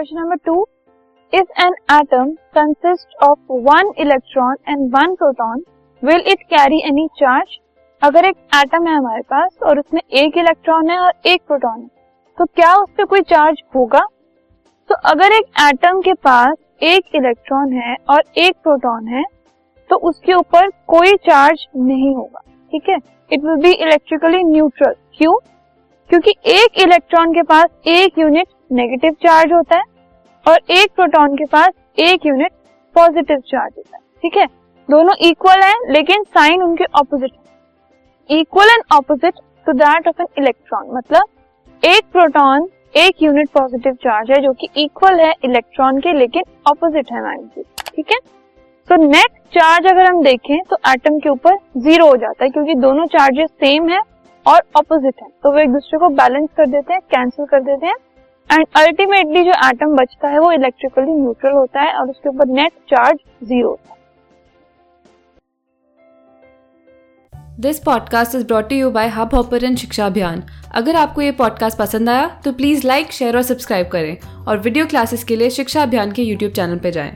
Question number two, if an atom consist of one electron and one proton will it carry any charge अगर एक atom है हमारे पास और उसमें एक इलेक्ट्रॉन है और एक प्रोटॉन है तो क्या उस पर कोई चार्ज होगा? तो अगर एक एटम के पास एक इलेक्ट्रॉन है और एक प्रोटॉन है तो उसके ऊपर कोई चार्ज नहीं होगा, ठीक है? It will be electrically neutral क्यों? क्योंकि एक इलेक्ट्रॉन के पास एक यूनिट नेगेटिव चार्ज होता है और एक प्रोटॉन के पास एक यूनिट पॉजिटिव चार्ज होता है। ठीक है? दोनों इक्वल हैं, लेकिन साइन उनके opposite equal and opposite to that of an electron मतलब एक प्रोटॉन एक यूनिट पॉजिटिव चार्ज है जो कि इक्वल है इलेक्ट्रॉन के, लेकिन ऑपोजिट है मैग्नेटिक ठीक है? तो नेट चार्ज अगर हम देखें तो एटम के ऊपर ज़ीरो हो जाता है, क्योंकि दोनों चार्जेस सेम है। और ऑपोजिट है। तो वो एक दूसरे को बैलेंस कर देते हैं कैंसिल कर देते हैं। एंड अल्टीमेटली जो एटम बचता है, वो इलेक्ट्रिकली न्यूट्रल होता है और उसके ऊपर नेट चार्ज ज़ीरो होता है। This podcast is brought you by hub hopper Shiksha Abhiyan अगर आपको ये पॉडकास्ट पसंद आया तो प्लीज़ लाइक शेयर और सब्सक्राइब करें। और वीडियो क्लासेस के लिए शिक्षा अभियान के यूट्यूब चैनल पर जाएँ।